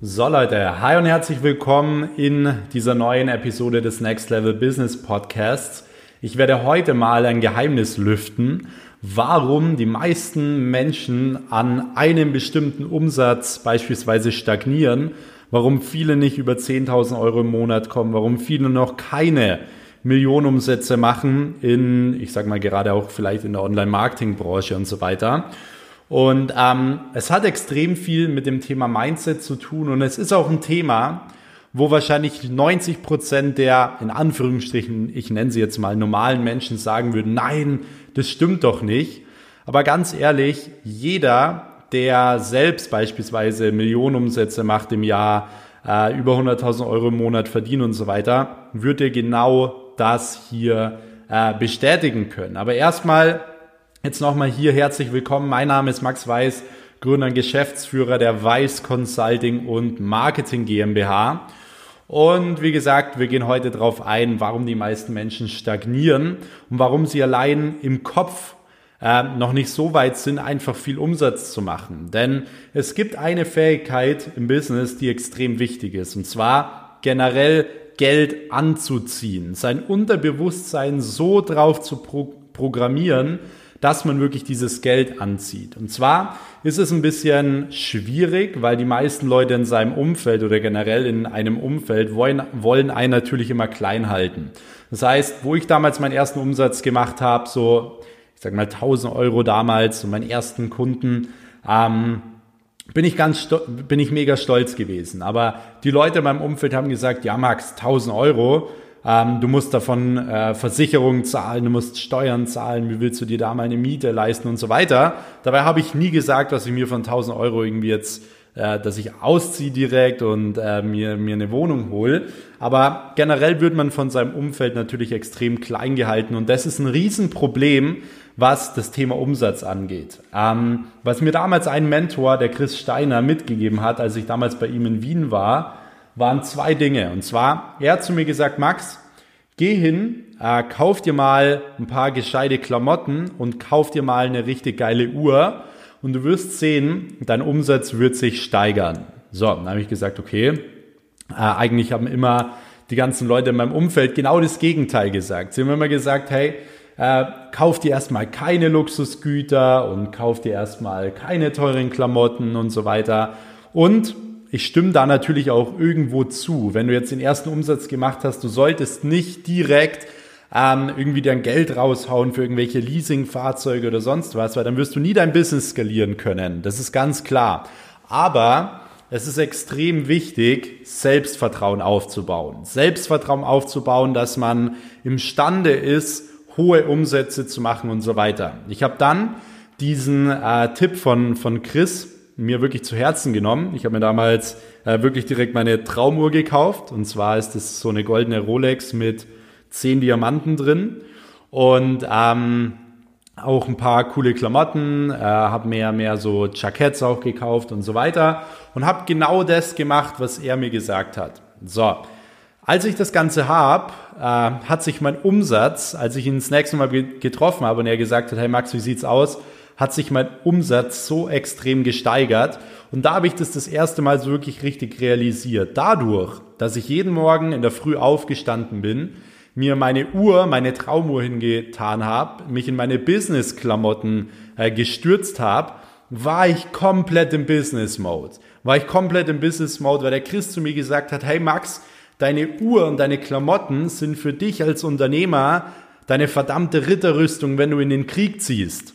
So Leute, hi und herzlich willkommen in dieser neuen Episode des Next Level Business Podcasts. Ich werde heute mal ein Geheimnis lüften, warum die meisten Menschen an einem bestimmten Umsatz beispielsweise stagnieren, warum viele nicht über 10.000 Euro im Monat kommen, warum viele noch keine Millionenumsätze machen in, ich sag mal gerade auch vielleicht in der Online-Marketing-Branche und so weiter. Und ähm, es hat extrem viel mit dem Thema Mindset zu tun und es ist auch ein Thema, wo wahrscheinlich 90 Prozent der, in Anführungsstrichen, ich nenne sie jetzt mal normalen Menschen sagen würden, nein, das stimmt doch nicht. Aber ganz ehrlich, jeder, der selbst beispielsweise Millionenumsätze macht im Jahr, äh, über 100.000 Euro im Monat verdienen und so weiter, würde dir das hier äh, bestätigen können. Aber erstmal Jetzt nochmal hier herzlich willkommen. Mein Name ist Max Weiß, Gründer und Geschäftsführer der Weiß Consulting und Marketing GmbH. Und wie gesagt, wir gehen heute darauf ein, warum die meisten Menschen stagnieren und warum sie allein im Kopf äh, noch nicht so weit sind, einfach viel Umsatz zu machen. Denn es gibt eine Fähigkeit im Business, die extrem wichtig ist, und zwar generell Geld anzuziehen, sein Unterbewusstsein so drauf zu pro programmieren, dass man wirklich dieses Geld anzieht. Und zwar ist es ein bisschen schwierig, weil die meisten Leute in seinem Umfeld oder generell in einem Umfeld wollen, wollen einen natürlich immer klein halten. Das heißt, wo ich damals meinen ersten Umsatz gemacht habe, so ich sag mal 1000 Euro damals, so meinen ersten Kunden, ähm, bin ich ganz, bin ich mega stolz gewesen. Aber die Leute in meinem Umfeld haben gesagt, ja Max, 1000 Euro, ähm, du musst davon äh, Versicherungen zahlen, du musst Steuern zahlen, wie willst du dir da mal eine Miete leisten und so weiter. Dabei habe ich nie gesagt, dass ich mir von 1000 Euro irgendwie jetzt äh, dass ich ausziehe direkt und äh, mir, mir eine Wohnung hole. Aber generell wird man von seinem Umfeld natürlich extrem klein gehalten und das ist ein Riesenproblem, was das Thema Umsatz angeht. Ähm, was mir damals ein Mentor, der Chris Steiner, mitgegeben hat, als ich damals bei ihm in Wien war, waren zwei Dinge. Und zwar, er hat zu mir gesagt, Max, geh hin, äh, kauf dir mal ein paar gescheite Klamotten und kauf dir mal eine richtig geile Uhr und du wirst sehen, dein Umsatz wird sich steigern. So, dann habe ich gesagt, okay, äh, eigentlich haben immer die ganzen Leute in meinem Umfeld genau das Gegenteil gesagt. Sie haben immer gesagt, hey, äh, kauf dir erstmal keine Luxusgüter und kauf dir erstmal keine teuren Klamotten und so weiter. Und ich stimme da natürlich auch irgendwo zu. Wenn du jetzt den ersten Umsatz gemacht hast, du solltest nicht direkt ähm, irgendwie dein Geld raushauen für irgendwelche Leasingfahrzeuge oder sonst was, weil dann wirst du nie dein Business skalieren können. Das ist ganz klar. Aber es ist extrem wichtig, Selbstvertrauen aufzubauen. Selbstvertrauen aufzubauen, dass man imstande ist, hohe Umsätze zu machen und so weiter. Ich habe dann diesen äh, Tipp von, von Chris mir wirklich zu Herzen genommen. Ich habe mir damals äh, wirklich direkt meine Traumuhr gekauft. Und zwar ist es so eine goldene Rolex mit zehn Diamanten drin. Und ähm, auch ein paar coole Klamotten, äh, habe mehr mehr so Jackets auch gekauft und so weiter und habe genau das gemacht, was er mir gesagt hat. So, als ich das Ganze habe, äh, hat sich mein Umsatz, als ich ihn das nächste Mal getroffen habe und er gesagt hat, hey Max, wie sieht's aus? Hat sich mein Umsatz so extrem gesteigert. Und da habe ich das das erste Mal so wirklich richtig realisiert. Dadurch, dass ich jeden Morgen in der Früh aufgestanden bin, mir meine Uhr, meine Traumuhr hingetan habe, mich in meine Business-Klamotten äh, gestürzt habe, war ich komplett im Business-Mode. War ich komplett im Business-Mode, weil der Chris zu mir gesagt hat, hey Max, deine Uhr und deine Klamotten sind für dich als Unternehmer deine verdammte Ritterrüstung, wenn du in den Krieg ziehst.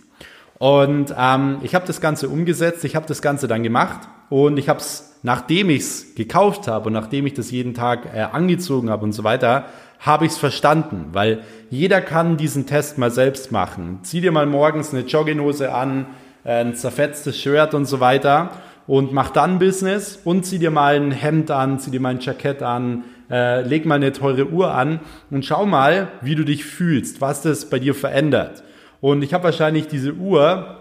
Und ähm, ich habe das Ganze umgesetzt, ich habe das Ganze dann gemacht und ich habe es, nachdem ich es gekauft habe und nachdem ich das jeden Tag äh, angezogen habe und so weiter, habe ich es verstanden, weil jeder kann diesen Test mal selbst machen. Zieh dir mal morgens eine Jogginghose an, äh, ein zerfetztes Shirt und so weiter und mach dann Business und zieh dir mal ein Hemd an, zieh dir mal ein Jackett an, äh, leg mal eine teure Uhr an und schau mal, wie du dich fühlst, was das bei dir verändert. Und ich habe wahrscheinlich diese Uhr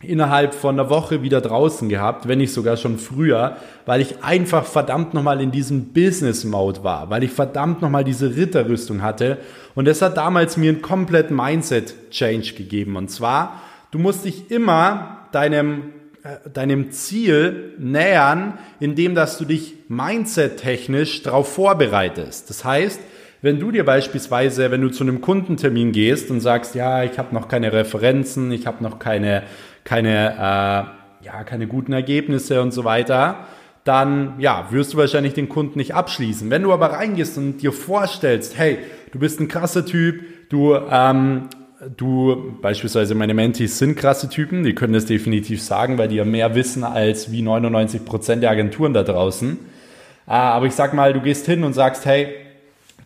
innerhalb von einer Woche wieder draußen gehabt, wenn nicht sogar schon früher, weil ich einfach verdammt nochmal in diesem Business-Mode war, weil ich verdammt nochmal diese Ritterrüstung hatte. Und das hat damals mir einen kompletten Mindset-Change gegeben. Und zwar, du musst dich immer deinem äh, deinem Ziel nähern, indem dass du dich mindset-technisch darauf vorbereitest. Das heißt, wenn du dir beispielsweise, wenn du zu einem Kundentermin gehst und sagst, ja, ich habe noch keine Referenzen, ich habe noch keine, keine, äh, ja, keine guten Ergebnisse und so weiter, dann ja, wirst du wahrscheinlich den Kunden nicht abschließen. Wenn du aber reingehst und dir vorstellst, hey, du bist ein krasser Typ, du ähm, du, beispielsweise meine Mentees sind krasse Typen, die können das definitiv sagen, weil die ja mehr wissen als wie 99 Prozent der Agenturen da draußen. Äh, aber ich sag mal, du gehst hin und sagst, hey,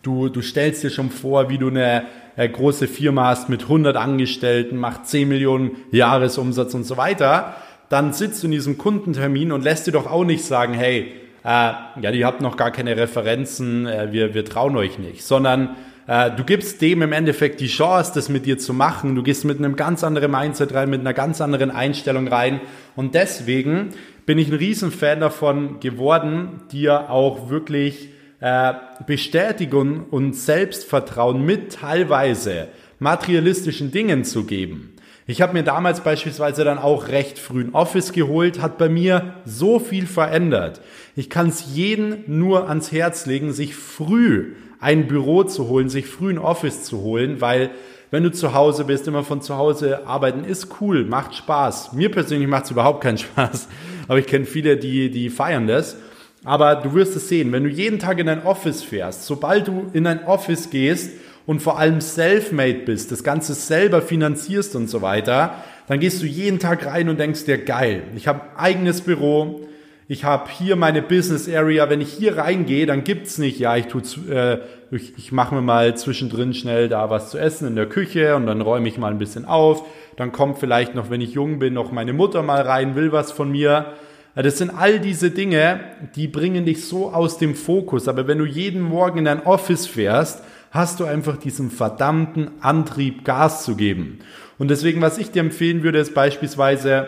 du, du stellst dir schon vor, wie du eine, eine große Firma hast mit 100 Angestellten, macht 10 Millionen Jahresumsatz und so weiter, dann sitzt du in diesem Kundentermin und lässt dir doch auch nicht sagen, hey, äh, ja, die habt noch gar keine Referenzen, äh, wir, wir trauen euch nicht, sondern äh, du gibst dem im Endeffekt die Chance, das mit dir zu machen. Du gehst mit einem ganz anderen Mindset rein, mit einer ganz anderen Einstellung rein. Und deswegen bin ich ein Riesenfan davon geworden, dir auch wirklich äh, Bestätigung und Selbstvertrauen mit teilweise materialistischen Dingen zu geben. Ich habe mir damals beispielsweise dann auch recht früh ein Office geholt, hat bei mir so viel verändert. Ich kann es jedem nur ans Herz legen, sich früh ein Büro zu holen, sich früh ein Office zu holen, weil wenn du zu Hause bist, immer von zu Hause arbeiten, ist cool, macht Spaß. Mir persönlich macht es überhaupt keinen Spaß, aber ich kenne viele, die, die feiern das. Aber du wirst es sehen, wenn du jeden Tag in ein Office fährst, sobald du in ein Office gehst und vor allem self-made bist, das Ganze selber finanzierst und so weiter, dann gehst du jeden Tag rein und denkst dir, geil, ich habe eigenes Büro, ich habe hier meine Business Area, wenn ich hier reingehe, dann gibt's nicht, ja, ich tue, äh, ich, ich mache mir mal zwischendrin schnell da was zu essen in der Küche und dann räume ich mal ein bisschen auf. Dann kommt vielleicht noch, wenn ich jung bin, noch meine Mutter mal rein, will was von mir. Das sind all diese Dinge, die bringen dich so aus dem Fokus. Aber wenn du jeden Morgen in dein Office fährst, hast du einfach diesen verdammten Antrieb, Gas zu geben. Und deswegen, was ich dir empfehlen würde, ist beispielsweise,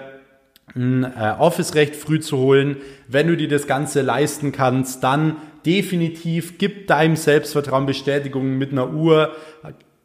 ein äh, Office recht früh zu holen. Wenn du dir das Ganze leisten kannst, dann definitiv gib deinem Selbstvertrauen Bestätigung mit einer Uhr.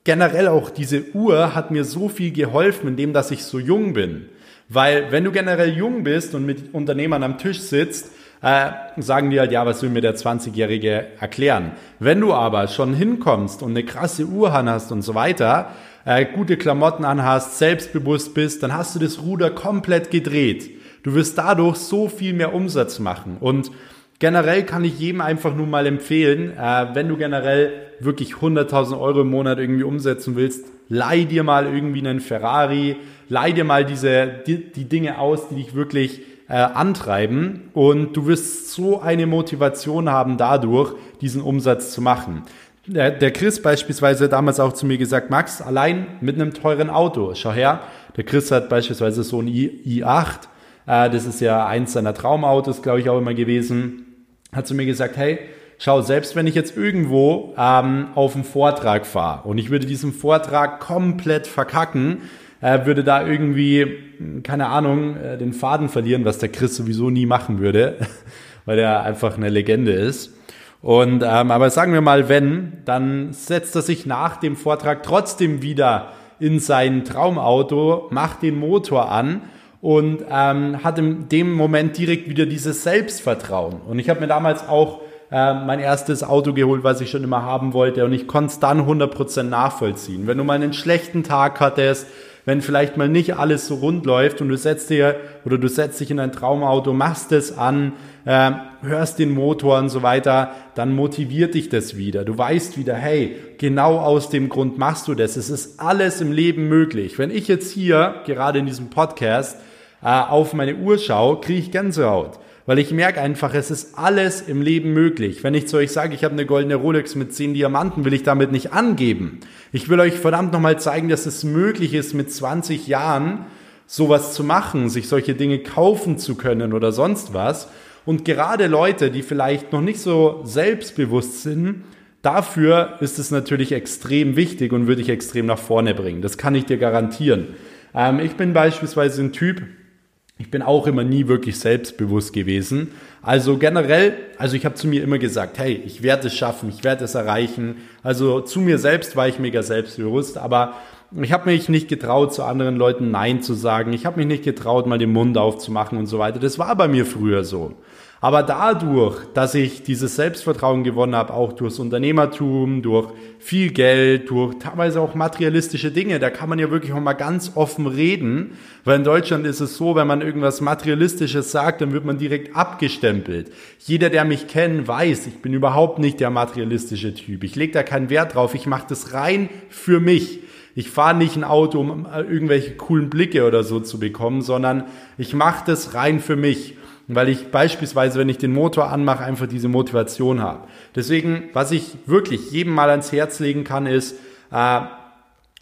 Generell auch diese Uhr hat mir so viel geholfen, indem dass ich so jung bin. Weil wenn du generell jung bist und mit Unternehmern am Tisch sitzt, äh, sagen die halt, ja, was will mir der 20-Jährige erklären? Wenn du aber schon hinkommst und eine krasse Uhr hast und so weiter, äh, gute Klamotten anhast, selbstbewusst bist, dann hast du das Ruder komplett gedreht. Du wirst dadurch so viel mehr Umsatz machen. Und generell kann ich jedem einfach nur mal empfehlen, äh, wenn du generell wirklich 100.000 Euro im Monat irgendwie umsetzen willst, leih dir mal irgendwie einen Ferrari, leih dir mal diese, die, die Dinge aus, die dich wirklich äh, antreiben. Und du wirst so eine Motivation haben dadurch, diesen Umsatz zu machen. Der, der Chris beispielsweise damals auch zu mir gesagt, Max, allein mit einem teuren Auto, schau her, der Chris hat beispielsweise so ein i, i8, äh, das ist ja eins seiner Traumautos, glaube ich, auch immer gewesen, hat zu mir gesagt, hey, schau, selbst wenn ich jetzt irgendwo ähm, auf einen Vortrag fahre und ich würde diesen Vortrag komplett verkacken, äh, würde da irgendwie, keine Ahnung, äh, den Faden verlieren, was der Chris sowieso nie machen würde, weil er einfach eine Legende ist. Und ähm, aber sagen wir mal, wenn, dann setzt er sich nach dem Vortrag trotzdem wieder in sein Traumauto, macht den Motor an und ähm, hat in dem Moment direkt wieder dieses Selbstvertrauen. Und ich habe mir damals auch äh, mein erstes Auto geholt, was ich schon immer haben wollte und ich konnte es dann 100% nachvollziehen. Wenn du mal einen schlechten Tag hattest, wenn vielleicht mal nicht alles so rund läuft und du setzt dir oder du setzt dich in ein Traumauto, machst es an, äh, hörst den Motor und so weiter, dann motiviert dich das wieder. Du weißt wieder, hey, genau aus dem Grund machst du das. Es ist alles im Leben möglich. Wenn ich jetzt hier gerade in diesem Podcast äh, auf meine Uhr schaue, kriege ich Gänsehaut weil ich merke einfach, es ist alles im Leben möglich. Wenn ich zu euch sage, ich habe eine goldene Rolex mit 10 Diamanten, will ich damit nicht angeben. Ich will euch verdammt nochmal zeigen, dass es möglich ist, mit 20 Jahren sowas zu machen, sich solche Dinge kaufen zu können oder sonst was. Und gerade Leute, die vielleicht noch nicht so selbstbewusst sind, dafür ist es natürlich extrem wichtig und würde ich extrem nach vorne bringen. Das kann ich dir garantieren. Ähm, ich bin beispielsweise ein Typ, ich bin auch immer nie wirklich selbstbewusst gewesen. Also generell, also ich habe zu mir immer gesagt, hey, ich werde es schaffen, ich werde es erreichen. Also zu mir selbst war ich mega selbstbewusst, aber ich habe mich nicht getraut, zu anderen Leuten Nein zu sagen. Ich habe mich nicht getraut, mal den Mund aufzumachen und so weiter. Das war bei mir früher so. Aber dadurch, dass ich dieses Selbstvertrauen gewonnen habe, auch durchs Unternehmertum, durch viel Geld, durch teilweise auch materialistische Dinge, da kann man ja wirklich auch mal ganz offen reden, weil in Deutschland ist es so, wenn man irgendwas materialistisches sagt, dann wird man direkt abgestempelt. Jeder, der mich kennt, weiß, ich bin überhaupt nicht der materialistische Typ. Ich lege da keinen Wert drauf, ich mache das rein für mich. Ich fahre nicht ein Auto, um irgendwelche coolen Blicke oder so zu bekommen, sondern ich mache das rein für mich weil ich beispielsweise, wenn ich den Motor anmache, einfach diese Motivation habe. Deswegen, was ich wirklich jedem mal ans Herz legen kann, ist, äh,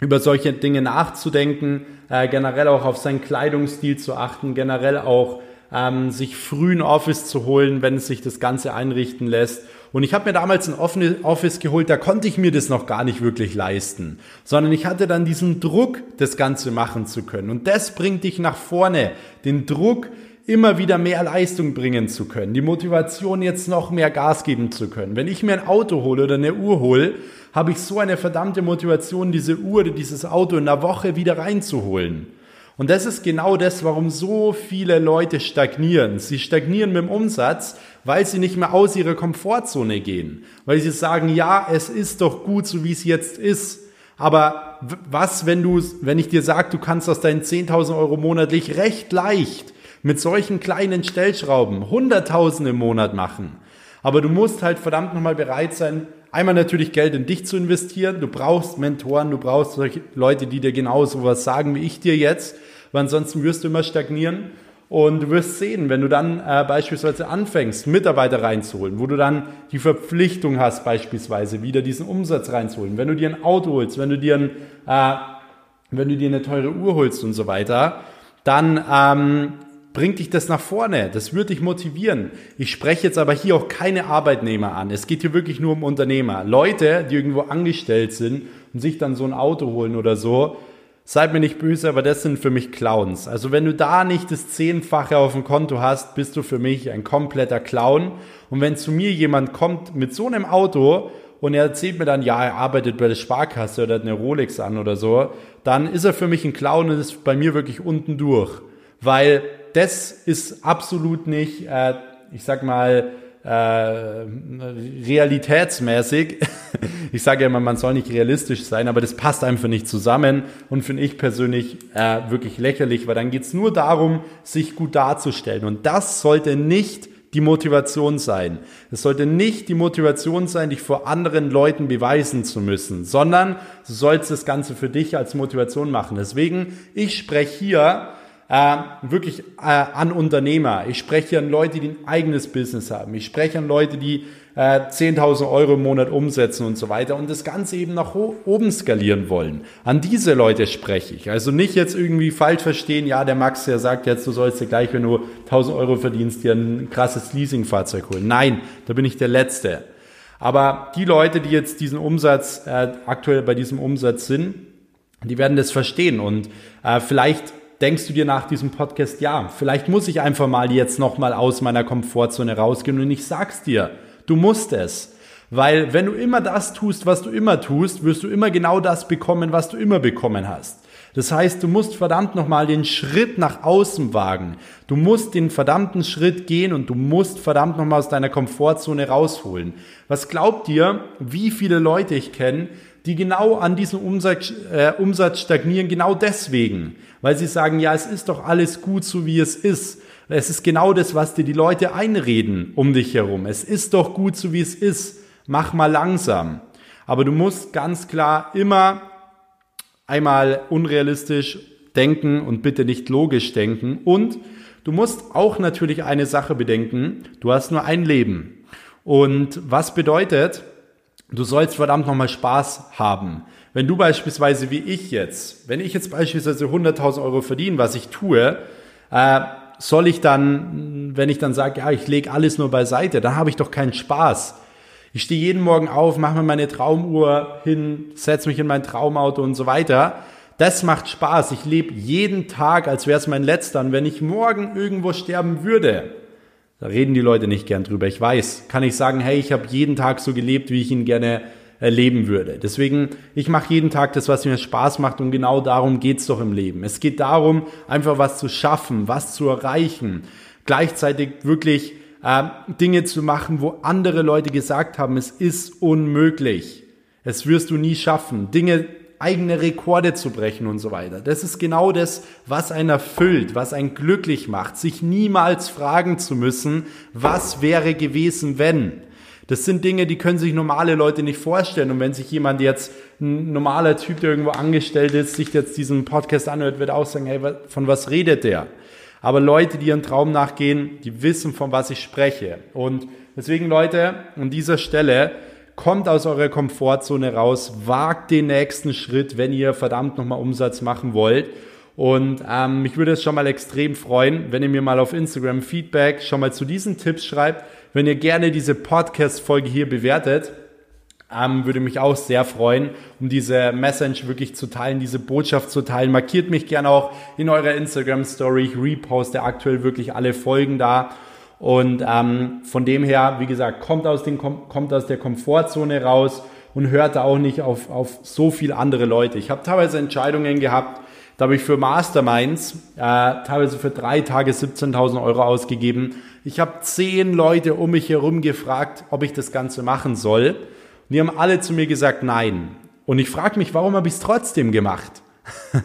über solche Dinge nachzudenken, äh, generell auch auf seinen Kleidungsstil zu achten, generell auch ähm, sich früh ein Office zu holen, wenn es sich das Ganze einrichten lässt. Und ich habe mir damals ein Office geholt, da konnte ich mir das noch gar nicht wirklich leisten, sondern ich hatte dann diesen Druck, das Ganze machen zu können. Und das bringt dich nach vorne, den Druck, immer wieder mehr Leistung bringen zu können, die Motivation jetzt noch mehr Gas geben zu können. Wenn ich mir ein Auto hole oder eine Uhr hole, habe ich so eine verdammte Motivation, diese Uhr oder dieses Auto in einer Woche wieder reinzuholen. Und das ist genau das, warum so viele Leute stagnieren. Sie stagnieren mit dem Umsatz, weil sie nicht mehr aus ihrer Komfortzone gehen. Weil sie sagen, ja, es ist doch gut, so wie es jetzt ist. Aber was, wenn du, wenn ich dir sage, du kannst aus deinen 10.000 Euro monatlich recht leicht mit solchen kleinen Stellschrauben Hunderttausende im Monat machen. Aber du musst halt verdammt nochmal bereit sein, einmal natürlich Geld in dich zu investieren. Du brauchst Mentoren, du brauchst solche Leute, die dir genau sowas sagen wie ich dir jetzt, weil ansonsten wirst du immer stagnieren. Und du wirst sehen, wenn du dann äh, beispielsweise anfängst, Mitarbeiter reinzuholen, wo du dann die Verpflichtung hast, beispielsweise wieder diesen Umsatz reinzuholen, wenn du dir ein Auto holst, wenn du dir, ein, äh, wenn du dir eine teure Uhr holst und so weiter, dann ähm, bringt dich das nach vorne. Das wird dich motivieren. Ich spreche jetzt aber hier auch keine Arbeitnehmer an. Es geht hier wirklich nur um Unternehmer. Leute, die irgendwo angestellt sind und sich dann so ein Auto holen oder so. Seid mir nicht böse, aber das sind für mich Clowns. Also wenn du da nicht das Zehnfache auf dem Konto hast, bist du für mich ein kompletter Clown. Und wenn zu mir jemand kommt mit so einem Auto und er erzählt mir dann, ja, er arbeitet bei der Sparkasse oder hat eine Rolex an oder so, dann ist er für mich ein Clown und ist bei mir wirklich unten durch. Weil das ist absolut nicht, äh, ich sag mal, äh, realitätsmäßig. Ich sage ja immer, man soll nicht realistisch sein, aber das passt einfach nicht zusammen und finde ich persönlich äh, wirklich lächerlich, weil dann geht's nur darum, sich gut darzustellen. Und das sollte nicht die Motivation sein. Es sollte nicht die Motivation sein, dich vor anderen Leuten beweisen zu müssen, sondern du sollst das Ganze für dich als Motivation machen. Deswegen, ich spreche hier äh, wirklich äh, an Unternehmer. Ich spreche an Leute, die ein eigenes Business haben. Ich spreche an Leute, die äh, 10.000 Euro im Monat umsetzen und so weiter und das Ganze eben nach oben skalieren wollen. An diese Leute spreche ich. Also nicht jetzt irgendwie falsch verstehen, ja, der Max, der sagt jetzt, du sollst dir gleich, wenn du 1.000 Euro verdienst, dir ein krasses Leasingfahrzeug holen. Nein, da bin ich der Letzte. Aber die Leute, die jetzt diesen Umsatz, äh, aktuell bei diesem Umsatz sind, die werden das verstehen und äh, vielleicht denkst du dir nach diesem Podcast, ja, vielleicht muss ich einfach mal jetzt nochmal aus meiner Komfortzone rausgehen und ich sag's dir, du musst es. Weil wenn du immer das tust, was du immer tust, wirst du immer genau das bekommen, was du immer bekommen hast. Das heißt, du musst verdammt nochmal den Schritt nach außen wagen. Du musst den verdammten Schritt gehen und du musst verdammt nochmal aus deiner Komfortzone rausholen. Was glaubt ihr, wie viele Leute ich kenne, die genau an diesem Umsatz, äh, Umsatz stagnieren, genau deswegen, weil sie sagen, ja, es ist doch alles gut so wie es ist. Es ist genau das, was dir die Leute einreden um dich herum. Es ist doch gut so wie es ist. Mach mal langsam. Aber du musst ganz klar immer einmal unrealistisch denken und bitte nicht logisch denken. Und du musst auch natürlich eine Sache bedenken. Du hast nur ein Leben. Und was bedeutet, Du sollst verdammt nochmal Spaß haben. Wenn du beispielsweise wie ich jetzt, wenn ich jetzt beispielsweise 100.000 Euro verdiene, was ich tue, äh, soll ich dann, wenn ich dann sage, ja, ich lege alles nur beiseite, dann habe ich doch keinen Spaß. Ich stehe jeden Morgen auf, mache mir meine Traumuhr hin, setze mich in mein Traumauto und so weiter. Das macht Spaß. Ich lebe jeden Tag, als wäre es mein letzter. Und wenn ich morgen irgendwo sterben würde, da reden die Leute nicht gern drüber. Ich weiß, kann ich sagen, hey, ich habe jeden Tag so gelebt, wie ich ihn gerne leben würde. Deswegen, ich mache jeden Tag das, was mir Spaß macht und genau darum geht's doch im Leben. Es geht darum, einfach was zu schaffen, was zu erreichen, gleichzeitig wirklich äh, Dinge zu machen, wo andere Leute gesagt haben, es ist unmöglich. Es wirst du nie schaffen. Dinge, eigene Rekorde zu brechen und so weiter. Das ist genau das, was einen erfüllt, was einen glücklich macht, sich niemals fragen zu müssen, was wäre gewesen, wenn. Das sind Dinge, die können sich normale Leute nicht vorstellen. Und wenn sich jemand jetzt, ein normaler Typ, der irgendwo angestellt ist, sich jetzt diesen Podcast anhört, wird auch sagen, hey, von was redet der? Aber Leute, die ihren Traum nachgehen, die wissen, von was ich spreche. Und deswegen, Leute, an dieser Stelle, kommt aus eurer Komfortzone raus, wagt den nächsten Schritt, wenn ihr verdammt nochmal Umsatz machen wollt. Und ähm, mich würde es schon mal extrem freuen, wenn ihr mir mal auf Instagram Feedback schon mal zu diesen Tipps schreibt. Wenn ihr gerne diese Podcast-Folge hier bewertet, ähm, würde mich auch sehr freuen, um diese Message wirklich zu teilen, diese Botschaft zu teilen. Markiert mich gerne auch in eurer Instagram-Story. Ich reposte aktuell wirklich alle Folgen da. Und ähm, von dem her, wie gesagt, kommt aus, den, kommt aus der Komfortzone raus und hört da auch nicht auf, auf so viele andere Leute. Ich habe teilweise Entscheidungen gehabt, da habe ich für Masterminds äh, teilweise für drei Tage 17.000 Euro ausgegeben. Ich habe zehn Leute um mich herum gefragt, ob ich das Ganze machen soll. Und die haben alle zu mir gesagt, nein. Und ich frage mich, warum habe ich es trotzdem gemacht?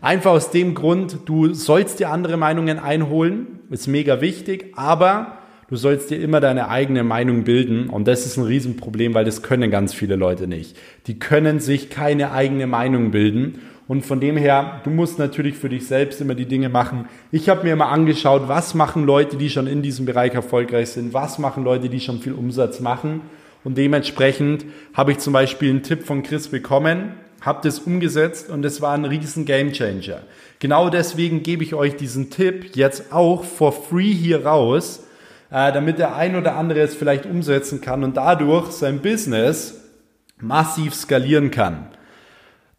Einfach aus dem Grund, du sollst dir andere Meinungen einholen, ist mega wichtig, aber du sollst dir immer deine eigene Meinung bilden und das ist ein Riesenproblem, weil das können ganz viele Leute nicht. Die können sich keine eigene Meinung bilden und von dem her, du musst natürlich für dich selbst immer die Dinge machen. Ich habe mir immer angeschaut, was machen Leute, die schon in diesem Bereich erfolgreich sind, was machen Leute, die schon viel Umsatz machen und dementsprechend habe ich zum Beispiel einen Tipp von Chris bekommen, habe das umgesetzt und es war ein riesen Gamechanger. Genau deswegen gebe ich euch diesen Tipp jetzt auch for free hier raus, äh, damit der ein oder andere es vielleicht umsetzen kann und dadurch sein Business massiv skalieren kann.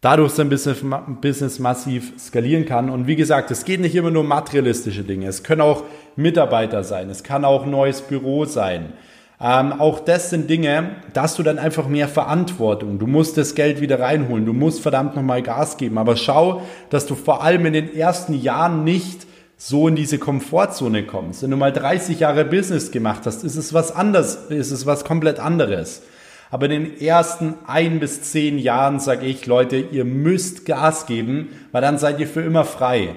Dadurch sein Business massiv skalieren kann. Und wie gesagt, es geht nicht immer nur materialistische Dinge. Es können auch Mitarbeiter sein. Es kann auch neues Büro sein. Ähm, auch das sind Dinge, da hast du dann einfach mehr Verantwortung. Du musst das Geld wieder reinholen. Du musst verdammt nochmal Gas geben. Aber schau, dass du vor allem in den ersten Jahren nicht so in diese Komfortzone kommst. Wenn du mal 30 Jahre Business gemacht hast, ist es was anderes, ist es was komplett anderes. Aber in den ersten ein bis zehn Jahren sage ich, Leute, ihr müsst Gas geben, weil dann seid ihr für immer frei.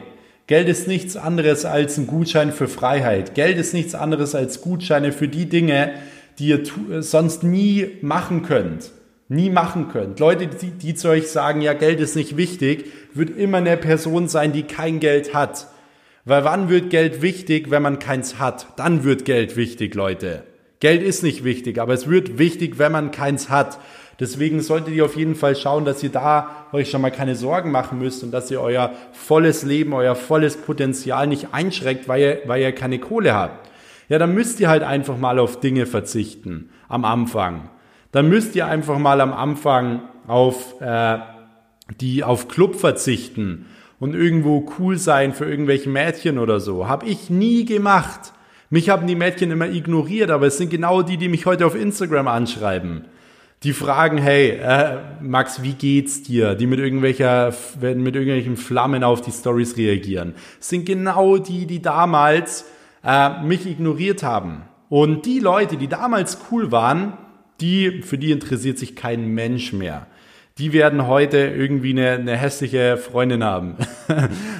Geld ist nichts anderes als ein Gutschein für Freiheit. Geld ist nichts anderes als Gutscheine für die Dinge, die ihr sonst nie machen könnt. Nie machen könnt. Leute, die, die zu euch sagen, ja, Geld ist nicht wichtig, wird immer eine Person sein, die kein Geld hat. Weil wann wird Geld wichtig, wenn man keins hat? Dann wird Geld wichtig, Leute. Geld ist nicht wichtig, aber es wird wichtig, wenn man keins hat. Deswegen solltet ihr auf jeden Fall schauen, dass ihr da euch schon mal keine Sorgen machen müsst und dass ihr euer volles Leben, euer volles Potenzial nicht einschränkt, weil ihr, weil ihr keine Kohle habt ja, dann müsst ihr halt einfach mal auf Dinge verzichten am Anfang. Dann müsst ihr einfach mal am Anfang auf äh, die auf Club verzichten und irgendwo cool sein für irgendwelche Mädchen oder so. Hab ich nie gemacht. Mich haben die Mädchen immer ignoriert, aber es sind genau die, die mich heute auf Instagram anschreiben. Die fragen, hey, äh, Max, wie geht's dir? Die mit irgendwelcher, mit irgendwelchen Flammen auf die Stories reagieren. Sind genau die, die damals äh, mich ignoriert haben. Und die Leute, die damals cool waren, die, für die interessiert sich kein Mensch mehr. Die werden heute irgendwie eine, eine hässliche Freundin haben.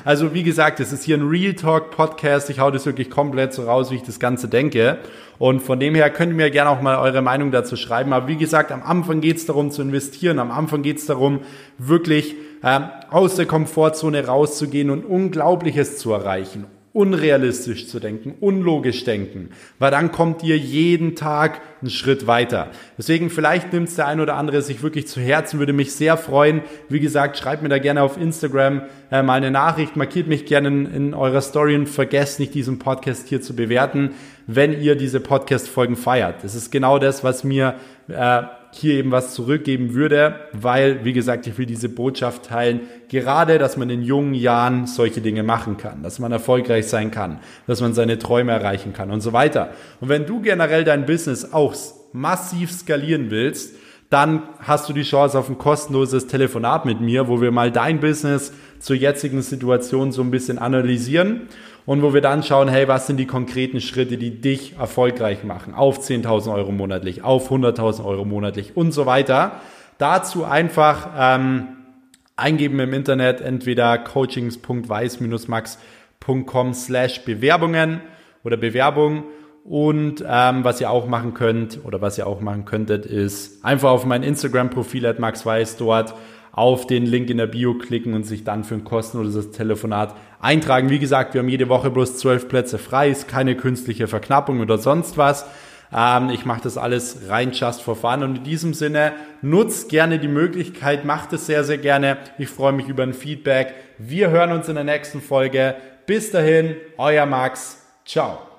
also wie gesagt, es ist hier ein Real Talk Podcast. Ich hau das wirklich komplett so raus, wie ich das Ganze denke. Und von dem her könnt ihr mir gerne auch mal eure Meinung dazu schreiben. Aber wie gesagt, am Anfang geht es darum zu investieren. Am Anfang geht es darum, wirklich äh, aus der Komfortzone rauszugehen und Unglaubliches zu erreichen unrealistisch zu denken, unlogisch denken, weil dann kommt ihr jeden Tag einen Schritt weiter. Deswegen vielleicht nimmt es der ein oder andere sich wirklich zu Herzen, würde mich sehr freuen. Wie gesagt, schreibt mir da gerne auf Instagram äh, mal eine Nachricht, markiert mich gerne in, in eurer Story und vergesst nicht diesen Podcast hier zu bewerten, wenn ihr diese Podcast-Folgen feiert. Das ist genau das, was mir äh, hier eben was zurückgeben würde, weil, wie gesagt, ich will diese Botschaft teilen, gerade, dass man in jungen Jahren solche Dinge machen kann, dass man erfolgreich sein kann, dass man seine Träume erreichen kann und so weiter. Und wenn du generell dein Business auch massiv skalieren willst, dann hast du die Chance auf ein kostenloses Telefonat mit mir, wo wir mal dein Business zur jetzigen Situation so ein bisschen analysieren und wo wir dann schauen, hey, was sind die konkreten Schritte, die dich erfolgreich machen auf 10.000 Euro monatlich, auf 100.000 Euro monatlich und so weiter. Dazu einfach ähm, eingeben im Internet entweder coachings.weiß-max.com slash Bewerbungen oder Bewerbung und ähm, was ihr auch machen könnt oder was ihr auch machen könntet, ist einfach auf mein Instagram-Profil at maxweiss dort auf den Link in der Bio klicken und sich dann für ein kostenloses Telefonat eintragen. Wie gesagt, wir haben jede Woche bloß zwölf Plätze frei, ist keine künstliche Verknappung oder sonst was. Ähm, ich mache das alles rein just for fun und in diesem Sinne nutzt gerne die Möglichkeit, macht es sehr, sehr gerne. Ich freue mich über ein Feedback. Wir hören uns in der nächsten Folge. Bis dahin, euer Max. Ciao.